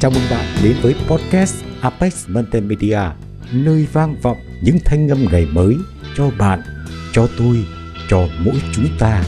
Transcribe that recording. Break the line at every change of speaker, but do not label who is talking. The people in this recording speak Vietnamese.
Chào mừng bạn đến với podcast Apex Multimedia, nơi vang vọng những thanh âm ngày mới cho bạn, cho tôi, cho mỗi chúng ta.